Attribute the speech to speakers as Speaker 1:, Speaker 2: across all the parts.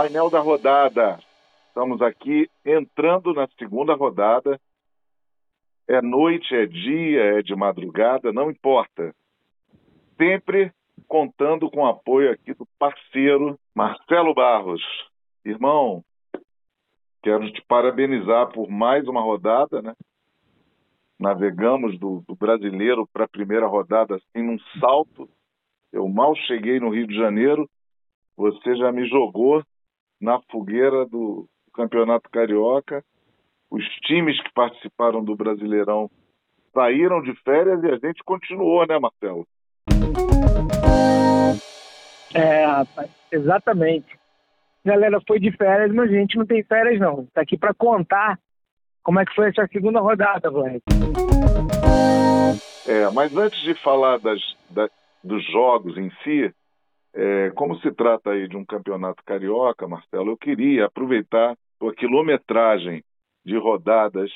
Speaker 1: Painel da rodada. Estamos aqui entrando na segunda rodada. É noite, é dia, é de madrugada, não importa. Sempre contando com o apoio aqui do parceiro Marcelo Barros. Irmão, quero te parabenizar por mais uma rodada, né? Navegamos do, do brasileiro para a primeira rodada assim num salto. Eu mal cheguei no Rio de Janeiro, você já me jogou na fogueira do, Campeonato Carioca. Os times que participaram do Brasileirão saíram de férias e a gente continuou, né, Marcelo?
Speaker 2: É, rapaz, exatamente. Galera foi de férias, mas a gente não tem férias, não. Tá aqui para contar como é que foi essa segunda rodada, Vlad.
Speaker 1: É, mas antes de falar das, da, dos jogos em si, é, como se trata aí de um campeonato carioca, Marcelo, eu queria aproveitar a quilometragem de rodadas,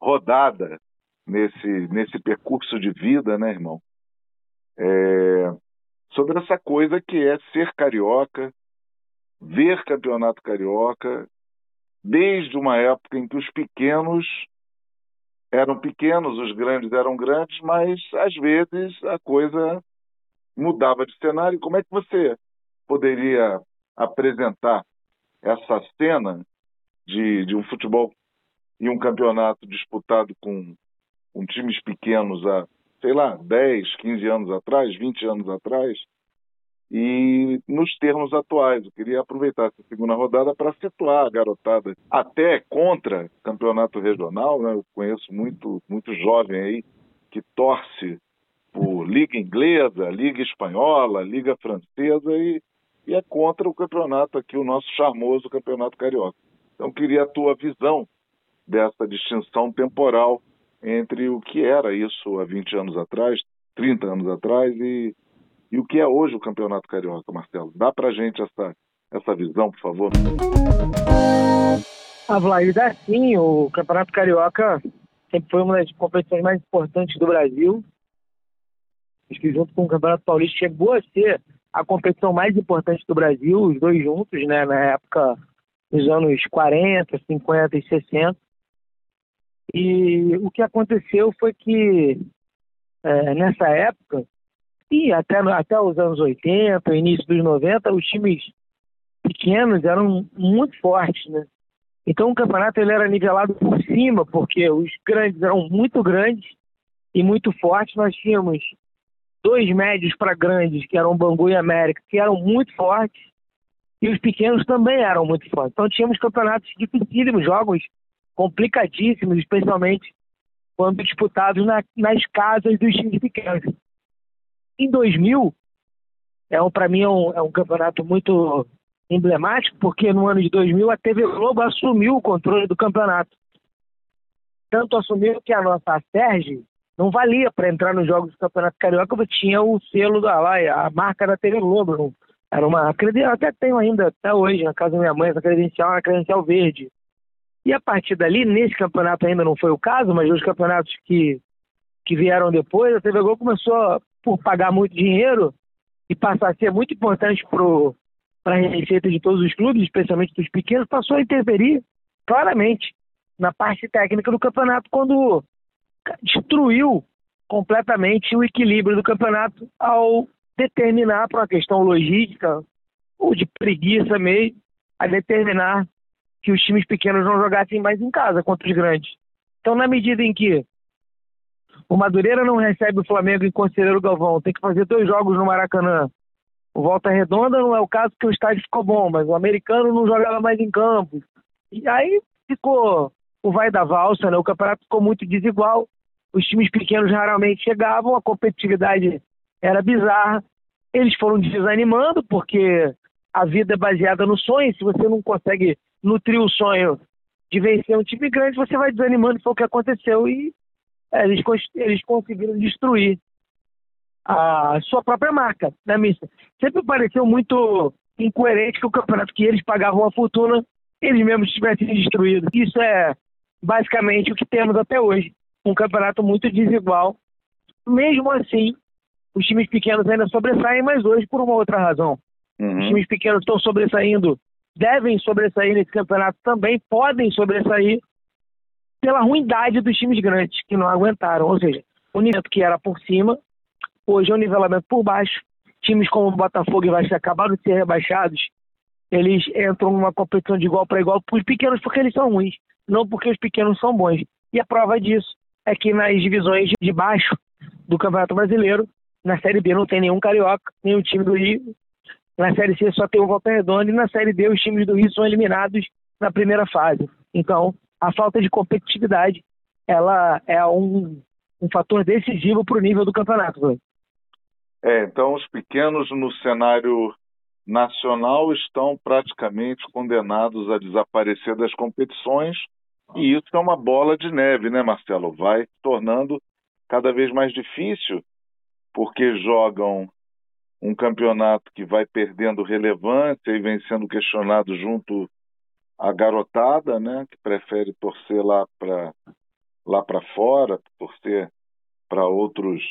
Speaker 1: rodada nesse, nesse percurso de vida, né, irmão? É, sobre essa coisa que é ser carioca, ver campeonato carioca, desde uma época em que os pequenos eram pequenos, os grandes eram grandes, mas às vezes a coisa mudava de cenário. Como é que você poderia apresentar essa cena de, de um futebol e um campeonato disputado com, com times pequenos há, sei lá, 10, 15 anos atrás, 20 anos atrás, e nos termos atuais. Eu queria aproveitar essa segunda rodada para situar a garotada até contra campeonato regional. Né? Eu conheço muito, muito jovem aí que torce por Liga Inglesa, Liga Espanhola, Liga Francesa e, e é contra o campeonato aqui, o nosso charmoso Campeonato Carioca. Então, queria a tua visão dessa distinção temporal entre o que era isso há 20 anos atrás, 30 anos atrás e, e o que é hoje o Campeonato Carioca, Marcelo. Dá para gente essa, essa visão, por favor?
Speaker 2: Ah, Vlad, dá sim. O Campeonato Carioca sempre foi uma das competições mais importantes do Brasil Acho que junto com o Campeonato Paulista chegou a ser a competição mais importante do Brasil, os dois juntos, né, na época dos anos 40, 50 e 60. E o que aconteceu foi que é, nessa época, e até, até os anos 80, início dos 90, os times pequenos eram muito fortes, né? Então o campeonato ele era nivelado por cima, porque os grandes eram muito grandes e muito fortes. Nós tínhamos dois médios para grandes, que eram Bangu e América, que eram muito fortes, e os pequenos também eram muito fortes. Então tínhamos campeonatos dificílimos, jogos complicadíssimos, especialmente quando disputados na, nas casas dos times pequenos. Em 2000, é um, para mim é um, é um campeonato muito emblemático, porque no ano de 2000 a TV Globo assumiu o controle do campeonato. Tanto assumiu que a nossa Sérgio não valia para entrar nos jogos do Campeonato Carioca, porque tinha o selo da lá, a marca da TV Globo. Era uma credencial, até tenho ainda, até hoje, na casa da minha mãe, essa credencial, uma credencial verde. E a partir dali, nesse campeonato ainda não foi o caso, mas nos campeonatos que, que vieram depois, a TV Globo começou, por pagar muito dinheiro e passar a ser muito importante para a receita de todos os clubes, especialmente dos pequenos, passou a interferir claramente na parte técnica do campeonato quando destruiu completamente o equilíbrio do campeonato ao determinar, por uma questão logística ou de preguiça mesmo, a determinar que os times pequenos não jogassem mais em casa contra os grandes. Então, na medida em que o Madureira não recebe o Flamengo em Conselheiro Galvão, tem que fazer dois jogos no Maracanã. O Volta Redonda não é o caso porque o estádio ficou bom, mas o americano não jogava mais em campo. E aí ficou o vai da valsa, né? O campeonato ficou muito desigual os times pequenos raramente chegavam, a competitividade era bizarra. Eles foram desanimando, porque a vida é baseada no sonho. Se você não consegue nutrir o sonho de vencer um time grande, você vai desanimando. Foi o que aconteceu. E é, eles, eles conseguiram destruir a sua própria marca, né, Missa? Sempre pareceu muito incoerente que o campeonato que eles pagavam a fortuna, eles mesmos tivessem destruído. Isso é basicamente o que temos até hoje um campeonato muito desigual. Mesmo assim, os times pequenos ainda sobressaem, mas hoje por uma outra razão. Uhum. Os times pequenos estão sobressaindo devem sobressair nesse campeonato também podem sobressair pela ruindade dos times grandes que não aguentaram. Ou seja, o nivelamento que era por cima, hoje é o nivelamento por baixo. Times como o Botafogo e Vasco acabaram de ser rebaixados, eles entram numa competição de igual para igual para os pequenos porque eles são ruins, não porque os pequenos são bons. E a prova disso que nas divisões de baixo do Campeonato Brasileiro, na Série B não tem nenhum carioca, nenhum time do Rio. Na Série C só tem o Volta Redonda e na Série D os times do Rio são eliminados na primeira fase. Então, a falta de competitividade ela é um, um fator decisivo para o nível do campeonato.
Speaker 1: É, então os pequenos no cenário nacional estão praticamente condenados a desaparecer das competições e isso é uma bola de neve, né, Marcelo? Vai tornando cada vez mais difícil porque jogam um campeonato que vai perdendo relevância e vem sendo questionado junto à garotada, né, que prefere torcer lá para lá para fora, torcer para outros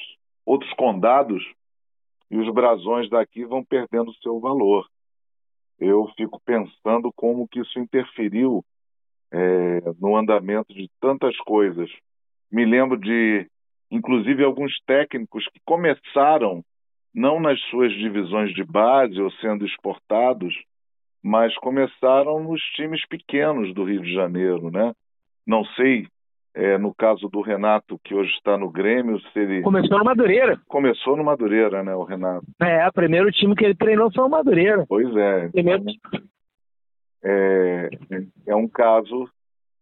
Speaker 1: outros condados e os brasões daqui vão perdendo seu valor. Eu fico pensando como que isso interferiu é, no andamento de tantas coisas. Me lembro de, inclusive, alguns técnicos que começaram não nas suas divisões de base ou sendo exportados, mas começaram nos times pequenos do Rio de Janeiro, né? Não sei é, no caso do Renato, que hoje está no Grêmio, se ele.
Speaker 2: Começou no Madureira.
Speaker 1: Começou no Madureira, né, o Renato?
Speaker 2: É, o primeiro time que ele treinou foi o Madureira.
Speaker 1: Pois é. Primeiro... É, é um caso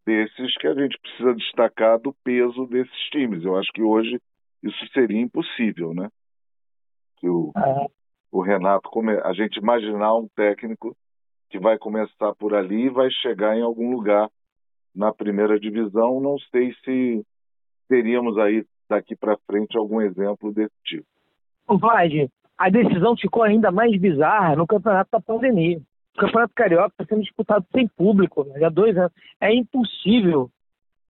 Speaker 1: desses que a gente precisa destacar do peso desses times. Eu acho que hoje isso seria impossível, né? Que o, é. o Renato, a gente imaginar um técnico que vai começar por ali e vai chegar em algum lugar na primeira divisão, não sei se teríamos aí daqui para frente algum exemplo desse tipo.
Speaker 2: O Vlad, a decisão ficou ainda mais bizarra no campeonato da pandemia. O campeonato carioca está sendo disputado sem público, né? há dois anos. É impossível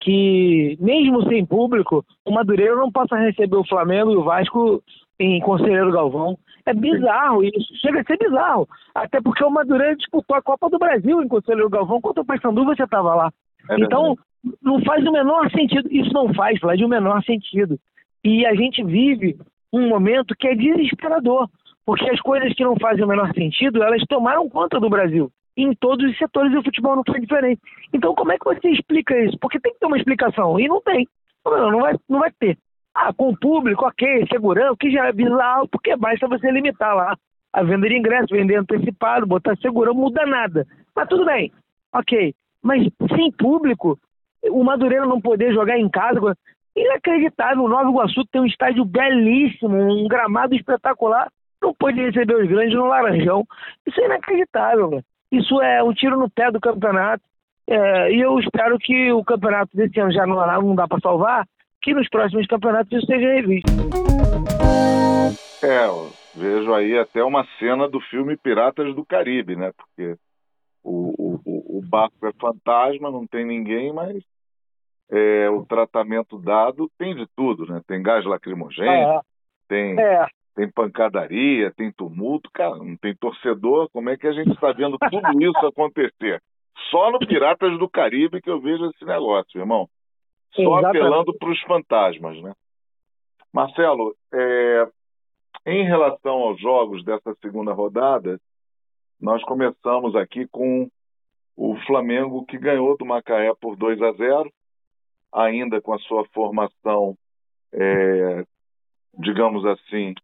Speaker 2: que, mesmo sem público, o Madureira não possa receber o Flamengo e o Vasco em Conselheiro Galvão. É bizarro isso, chega a ser bizarro. Até porque o Madureira disputou a Copa do Brasil em Conselheiro Galvão, contra o Paysandu você estava lá. É então, não faz o menor sentido. Isso não faz, Vlad, o menor sentido. E a gente vive um momento que é desesperador, porque as coisas que não fazem o menor sentido, elas tomaram conta do Brasil. Em todos os setores e o futebol não foi diferente. Então, como é que você explica isso? Porque tem que ter uma explicação, e não tem. Não, não vai, não vai ter. Ah, com o público, ok, segurança, que já é bizarro, porque basta você limitar lá a venda de ingressos, vender antecipado, botar seguro, muda nada. Mas tudo bem, ok. Mas sem público, o Madureira não poder jogar em casa, inacreditável. O Nova Iguaçu tem um estádio belíssimo, um gramado espetacular, não pode receber os grandes no Laranjão. Isso é inacreditável, Isso é um tiro no pé do campeonato. É, e eu espero que o campeonato desse ano já não, não dá para salvar, que nos próximos campeonatos isso seja revisto.
Speaker 1: É, vejo aí até uma cena do filme Piratas do Caribe, né? Porque o, o, o barco é fantasma, não tem ninguém, mas é, o tratamento dado tem de tudo, né? Tem gás lacrimogêneo, é. tem. Tem pancadaria, tem tumulto, cara, não tem torcedor. Como é que a gente está vendo tudo isso acontecer? Só no Piratas do Caribe que eu vejo esse negócio, irmão. Só Exatamente. apelando para os fantasmas, né? Marcelo, é, em relação aos jogos dessa segunda rodada, nós começamos aqui com o Flamengo que ganhou do Macaé por 2 a 0, ainda com a sua formação, é, digamos assim,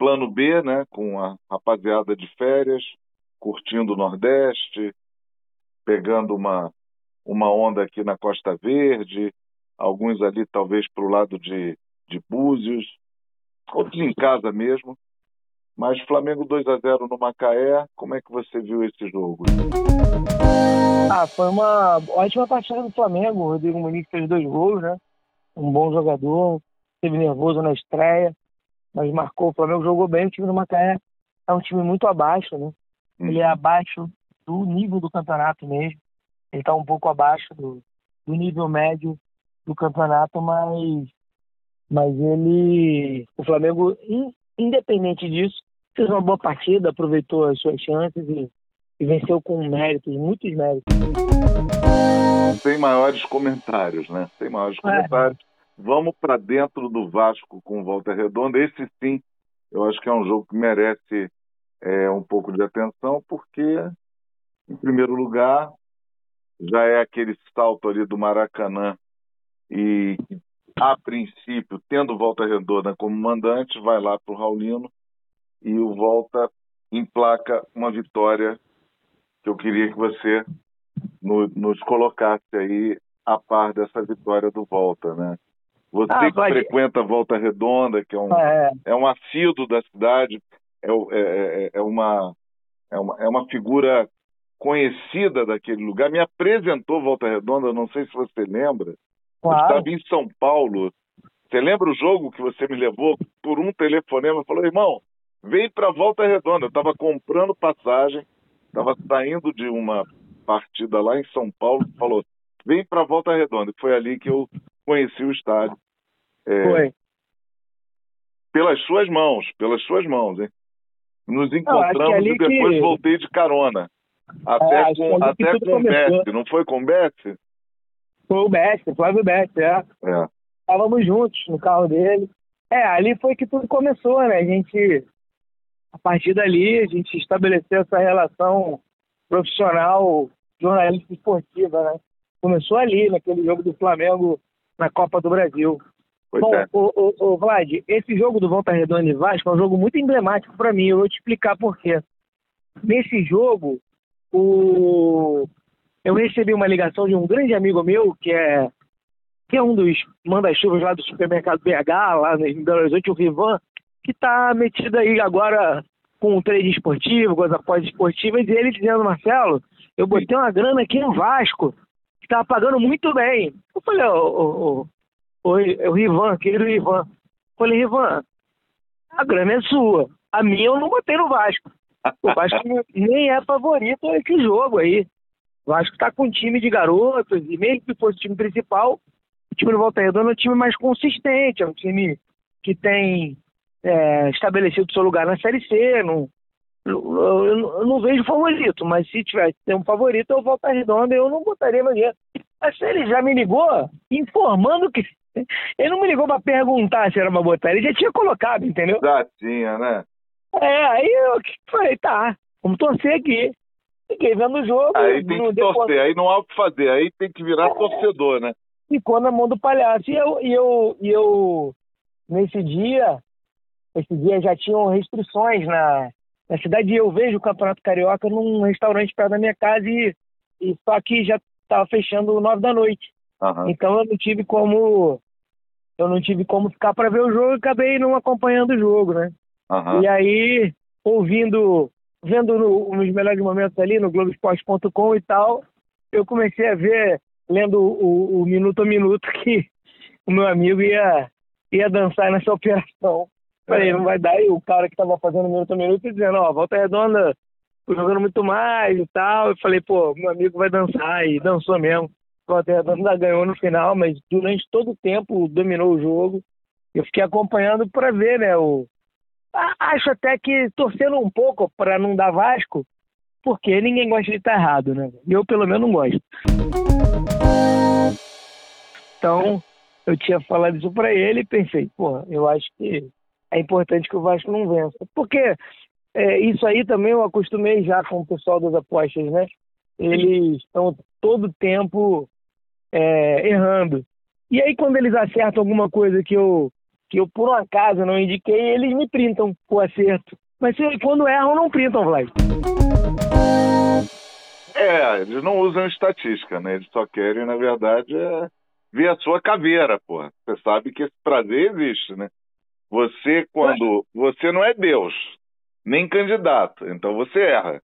Speaker 1: plano B, né, com a rapaziada de férias, curtindo o Nordeste, pegando uma, uma onda aqui na Costa Verde, alguns ali talvez para o lado de, de Búzios, outros em casa mesmo. Mas Flamengo 2 a 0 no Macaé, como é que você viu esse jogo?
Speaker 2: Ah, foi uma ótima partida do Flamengo. O Rodrigo Muniz fez dois gols, né? Um bom jogador, teve nervoso na estreia, mas marcou. O Flamengo jogou bem. O time do Macaé é um time muito abaixo, né? Ele é uhum. abaixo do nível do campeonato mesmo. Ele está um pouco abaixo do, do nível médio do campeonato, mas, mas ele. O Flamengo, independente disso, fez uma boa partida, aproveitou as suas chances e, e venceu com méritos, muitos méritos.
Speaker 1: Sem maiores comentários, né? Sem maiores é. Vamos para dentro do Vasco com volta redonda. Esse sim, eu acho que é um jogo que merece é, um pouco de atenção, porque, em primeiro lugar, já é aquele salto ali do Maracanã e, a princípio, tendo volta redonda como mandante, vai lá para o Raulino e o Volta emplaca uma vitória que eu queria que você no, nos colocasse aí a par dessa vitória do Volta, né? Você ah, que pode... frequenta Volta Redonda, que é um, é. é um assíduo da cidade, é, é, é, é, uma, é, uma, é uma figura conhecida daquele lugar, me apresentou Volta Redonda, não sei se você lembra. Claro. Eu estava em São Paulo. Você lembra o jogo que você me levou por um telefonema? Falou, irmão, vem para Volta Redonda. Eu estava comprando passagem, estava saindo de uma partida lá em São Paulo, falou, vem para Volta Redonda. Foi ali que eu conheci o estádio.
Speaker 2: É, Foi.
Speaker 1: Pelas suas mãos, pelas suas mãos, hein? Nos encontramos e depois que... voltei de carona. Até é, com, até com o Bessi, não foi com o Bessi?
Speaker 2: Foi o Bessi, Flávio Bessi, é. é. Estávamos juntos no carro dele. É, ali foi que tudo começou, né? A gente, a partir dali, a gente estabeleceu essa relação profissional, jornalística esportiva, né? Começou ali, naquele jogo do Flamengo na Copa do Brasil. Pois Bom, é. o, o, o, Vlad, esse jogo do Volta Redonda e Vasco é um jogo muito emblemático para mim. Eu vou te explicar por quê. Nesse jogo, o... eu recebi uma ligação de um grande amigo meu, que é, que é um dos manda-chuvas lá do supermercado BH, lá em Belo Horizonte, o Rivan, que está metido aí agora com o trade esportivo, com as apostas esportivas, e ele dizendo, Marcelo, eu botei uma grana aqui no Vasco, estava pagando muito bem. Eu falei, ô, ô, ô, o Rivan, querido Rivan. Eu falei, Rivan, a grana é sua. A minha eu não botei no Vasco. O Vasco nem é favorito esse jogo aí. O Vasco está com um time de garotos, e mesmo que fosse o time principal, o time do Volta Redonda é um time mais consistente, é um time que tem é, estabelecido seu lugar na Série C. Não, eu, não vejo favorito, mas se tivesse ter um favorito, eu volto redonda eu não botaria no dinheiro. Mas ele já me ligou informando que. Ele não me ligou para perguntar se era uma botar, ele já tinha colocado, entendeu?
Speaker 1: Já tinha, né?
Speaker 2: É, aí eu falei, tá, vamos torcer aqui. Fiquei vendo o jogo.
Speaker 1: Aí tem que torcer, aí não há o que fazer, aí tem que virar é, torcedor, né?
Speaker 2: Ficou na mão do palhaço. E eu, e eu, e eu nesse dia, esse dia já tinham restrições na, na cidade. Eu vejo o Campeonato Carioca num restaurante perto da minha casa e, e só que já estava fechando nove da noite. Uhum. Então eu não tive como eu não tive como ficar para ver o jogo e acabei não acompanhando o jogo, né? Uhum. E aí ouvindo, vendo no, nos melhores momentos ali no Globoesporte.com e tal, eu comecei a ver lendo o, o minuto a minuto que o meu amigo ia ia dançar nessa operação. Falei, não vai dar. E o cara que tava fazendo minuto a minuto dizendo, ó, Volta Redonda jogando muito mais e tal. Eu falei, pô, meu amigo vai dançar. E dançou mesmo. Volta Redonda ganhou no final, mas durante todo o tempo dominou o jogo. Eu fiquei acompanhando para ver, né? O... Acho até que torcendo um pouco para não dar Vasco, porque ninguém gosta de estar errado, né? Eu, pelo menos, não gosto. Então, eu tinha falado isso para ele e pensei, pô, eu acho que é importante que o Vasco não vença. Porque é, isso aí também eu acostumei já com o pessoal das apostas, né? Eles estão todo tempo é, errando. E aí quando eles acertam alguma coisa que eu, que eu por um acaso não indiquei, eles me printam o acerto. Mas quando erram, não printam, Vlad.
Speaker 1: É, eles não usam estatística, né? Eles só querem, na verdade, é ver a sua caveira, pô. Você sabe que esse prazer existe, né? Você, quando. Você não é Deus, nem candidato, então você erra.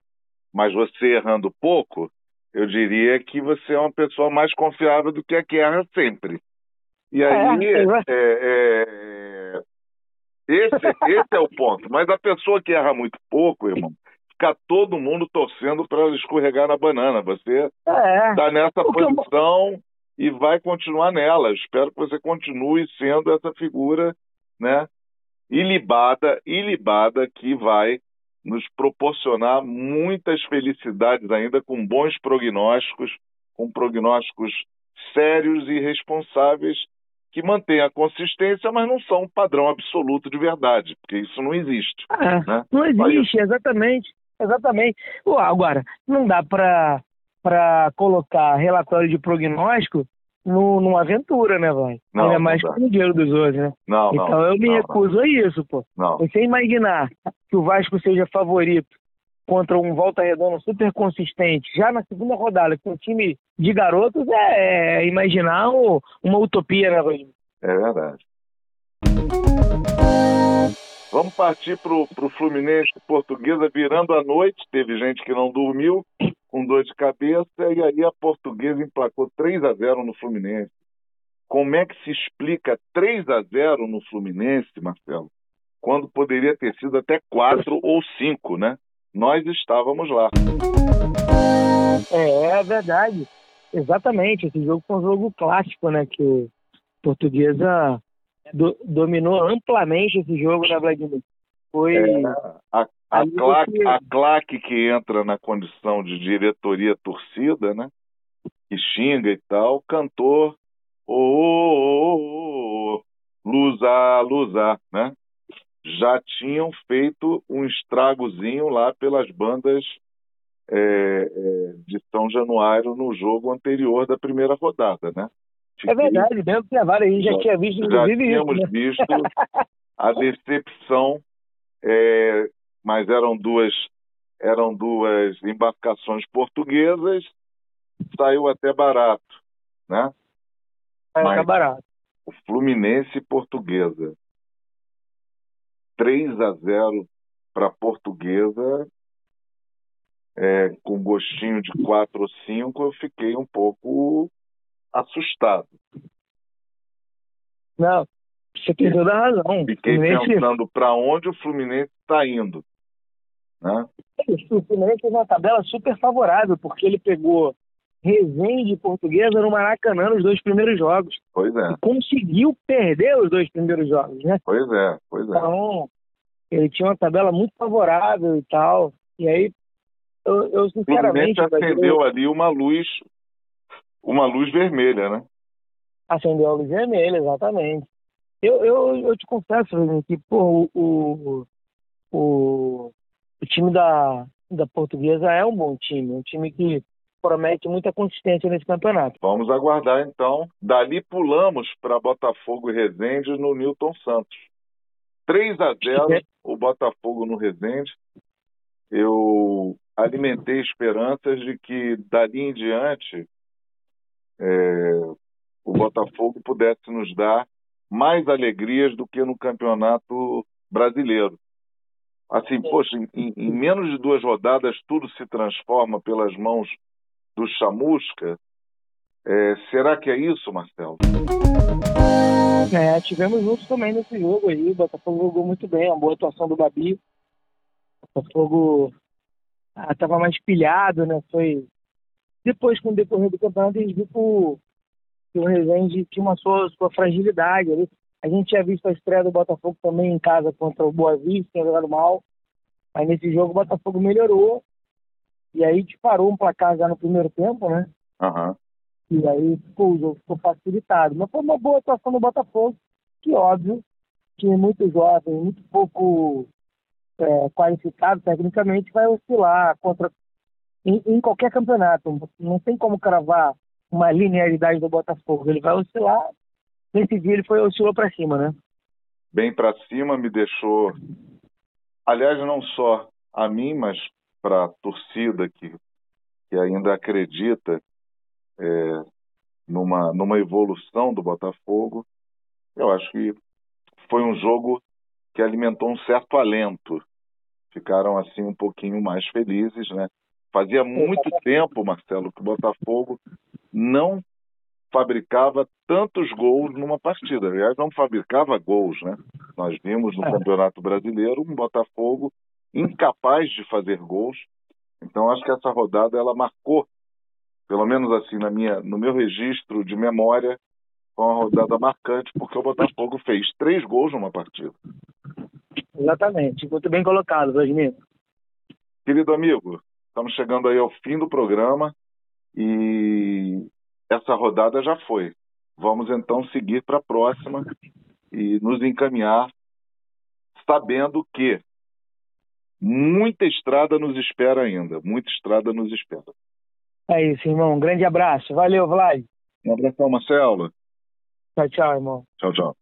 Speaker 1: Mas você errando pouco, eu diria que você é uma pessoa mais confiável do que a que erra sempre. E aí, é, é, é, esse, esse é o ponto. Mas a pessoa que erra muito pouco, irmão, fica todo mundo torcendo para ela escorregar na banana. Você está é. nessa posição e vai continuar nela. Espero que você continue sendo essa figura né, ilibada, ilibada que vai nos proporcionar muitas felicidades ainda com bons prognósticos, com prognósticos sérios e responsáveis que mantêm a consistência, mas não são um padrão absoluto de verdade, porque isso não existe.
Speaker 2: É, né? Não existe, exatamente. Exatamente. Agora, não dá para colocar relatório de prognóstico no, numa aventura, né, vai? Não, Ainda mais com o dinheiro dos outros, né?
Speaker 1: Não,
Speaker 2: então
Speaker 1: não,
Speaker 2: eu me
Speaker 1: não,
Speaker 2: recuso a isso, pô.
Speaker 1: Não.
Speaker 2: Você imaginar que o Vasco seja favorito contra um Volta Redonda super consistente, já na segunda rodada, com um time de garotos, é, é imaginar o, uma utopia, né, Rodrigo?
Speaker 1: É verdade. Vamos partir para o Fluminense Portuguesa virando a noite. Teve gente que não dormiu com dor de cabeça e aí a Portuguesa emplacou 3 a 0 no Fluminense. Como é que se explica 3 a 0 no Fluminense, Marcelo? Quando poderia ter sido até 4 ou 5, né? Nós estávamos lá.
Speaker 2: É, é verdade. Exatamente. Esse jogo foi um jogo clássico, né? Que o Portuguesa do, dominou amplamente esse jogo, né, Vladimir? Foi. É,
Speaker 1: a, a, claque, a claque que entra na condição de diretoria torcida, né? Que xinga e tal, cantor. Ô, ô, ô, ô, Lusa, Lusa, né? Já tinham feito um estragozinho lá pelas bandas é, é, de São Januário no jogo anterior da primeira rodada, né?
Speaker 2: Fiquei... É verdade, dentro do Vara aí já, já tinha visto,
Speaker 1: já tínhamos
Speaker 2: isso, né?
Speaker 1: visto a decepção, é, mas eram duas eram duas embarcações portuguesas, saiu até barato, né?
Speaker 2: Saiu até barato.
Speaker 1: O Fluminense Portuguesa 3 a 0 para Portuguesa, é, com gostinho de 4 ou 5, eu fiquei um pouco assustado.
Speaker 2: Não, você tem toda a razão.
Speaker 1: Fiquei Fluminense... pensando para onde o Fluminense está indo. Né?
Speaker 2: O Fluminense fez uma tabela super favorável, porque ele pegou Resende e Portuguesa no Maracanã nos dois primeiros jogos.
Speaker 1: Pois é.
Speaker 2: E conseguiu perder os dois primeiros jogos, né?
Speaker 1: Pois é, pois é.
Speaker 2: Então, ele tinha uma tabela muito favorável e tal. E aí, eu, eu sinceramente...
Speaker 1: O Fluminense acendeu eu... ali uma luz uma luz vermelha, né?
Speaker 2: Acendeu a luz vermelha, exatamente. Eu, eu, eu te confesso, que pô, o, o, o time da, da Portuguesa é um bom time, um time que promete muita consistência nesse campeonato.
Speaker 1: Vamos aguardar então. Dali pulamos para Botafogo e Resende no Newton Santos. 3 a 0 é. o Botafogo no Resende. Eu alimentei esperanças de que dali em diante é, o Botafogo pudesse nos dar mais alegrias do que no campeonato brasileiro. Assim, poxa, em, em, menos de duas rodadas tudo se transforma pelas mãos do Chamusca. É, será que é isso, Marcelo?
Speaker 2: É, tivemos juntos também nesse jogo aí. O Botafogo jogou muito bem, uma boa atuação do Babi. O Botafogo estava ah, mais pilhado, né? Foi depois, com o decorrer do campeonato, a gente viu que o, que o Rezende tinha uma sua, sua fragilidade. A gente tinha visto a estreia do Botafogo também em casa contra o Boa Vista, tinha jogado mal. Mas nesse jogo o Botafogo melhorou. E aí disparou um placar já no primeiro tempo, né?
Speaker 1: Uhum.
Speaker 2: E aí ficou, o jogo ficou facilitado. Mas foi uma boa atuação do Botafogo, que óbvio, que muito jovem, muito pouco é, qualificado tecnicamente, vai oscilar contra em, em, qualquer campeonato. Não tem como cravar uma linearidade do Botafogo. Ele vai oscilar. Nesse dia ele foi oscilou para cima, né?
Speaker 1: Bem para cima, me deixou. Aliás, não só a mim, mas para a torcida que, que ainda acredita é, numa, numa evolução do Botafogo. Eu acho que foi um jogo que alimentou um certo alento. Ficaram assim um pouquinho mais felizes, né? Fazia muito tempo, Marcelo, que o Botafogo não fabricava tantos gols numa partida. Aliás, não fabricava gols, né? Nós vimos no é. Campeonato Brasileiro um Botafogo incapaz de fazer gols. Então, acho que essa rodada ela marcou, pelo menos assim na minha, no meu registro de memória, foi uma rodada marcante porque o Botafogo fez três gols numa partida.
Speaker 2: Exatamente, muito bem colocado, Vladimir.
Speaker 1: Querido amigo, estamos chegando aí ao fim do programa e essa rodada já foi. Vamos então seguir para a próxima e nos encaminhar, sabendo que muita estrada nos espera ainda, muita estrada nos espera.
Speaker 2: É isso, irmão. Um grande abraço. Valeu, Vlad.
Speaker 1: Um abração, Marcelo.
Speaker 2: Tchau, tchau, irmão.
Speaker 1: Tchau, tchau.